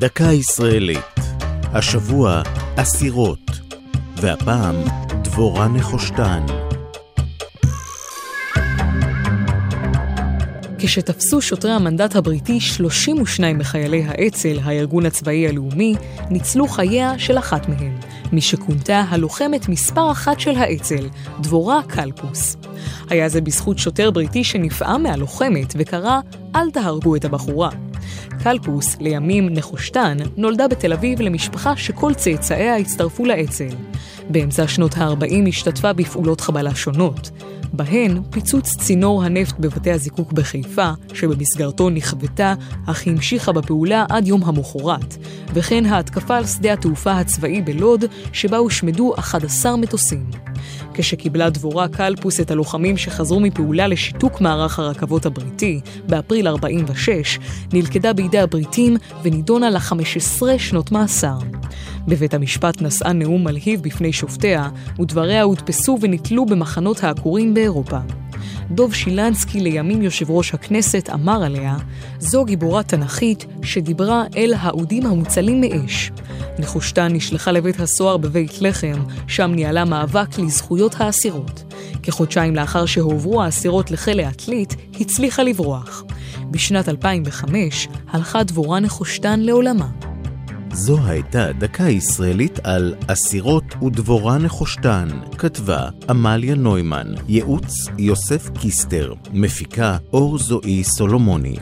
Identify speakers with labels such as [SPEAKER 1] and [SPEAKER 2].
[SPEAKER 1] דקה ישראלית. השבוע אסירות, והפעם דבורה נחושתן.
[SPEAKER 2] כשתפסו שוטרי המנדט הבריטי 32 מחיילי האצ"ל, הארגון הצבאי הלאומי, ניצלו חייה של אחת מהם, מי שכונתה הלוחמת מספר אחת של האצ"ל, דבורה קלפוס. היה זה בזכות שוטר בריטי שנפעם מהלוחמת וקרא "אל תהרגו את הבחורה". קלפוס, לימים נחושתן, נולדה בתל אביב למשפחה שכל צאצאיה הצטרפו לאצ"ל. באמצע שנות ה-40 השתתפה בפעולות חבלה שונות. בהן פיצוץ צינור הנפט בבתי הזיקוק בחיפה, שבמסגרתו נכוותה, אך המשיכה בפעולה עד יום המחרת, וכן ההתקפה על שדה התעופה הצבאי בלוד, שבה הושמדו 11 מטוסים. כשקיבלה דבורה קלפוס את הלוחמים שחזרו מפעולה לשיתוק מערך הרכבות הבריטי באפריל 46, נלכדה בידי הבריטים ונידונה ל-15 שנות מאסר. בבית המשפט נשאה נאום מלהיב בפני שופטיה, ודבריה הודפסו ונתלו במחנות העקורים באירופה. דוב שילנסקי, לימים יושב ראש הכנסת, אמר עליה, זו גיבורה תנכית שדיברה אל האודים המוצלים מאש. נחושתן נשלחה לבית הסוהר בבית לחם, שם ניהלה מאבק לזכויות האסירות. כחודשיים לאחר שהועברו האסירות לחיל העתלית, הצליחה לברוח. בשנת 2005 הלכה דבורה נחושתן לעולמה.
[SPEAKER 1] זו הייתה דקה ישראלית על אסירות ודבורה נחושתן. כתבה עמליה נוימן, ייעוץ יוסף קיסטר, מפיקה אור זועי סולומוני.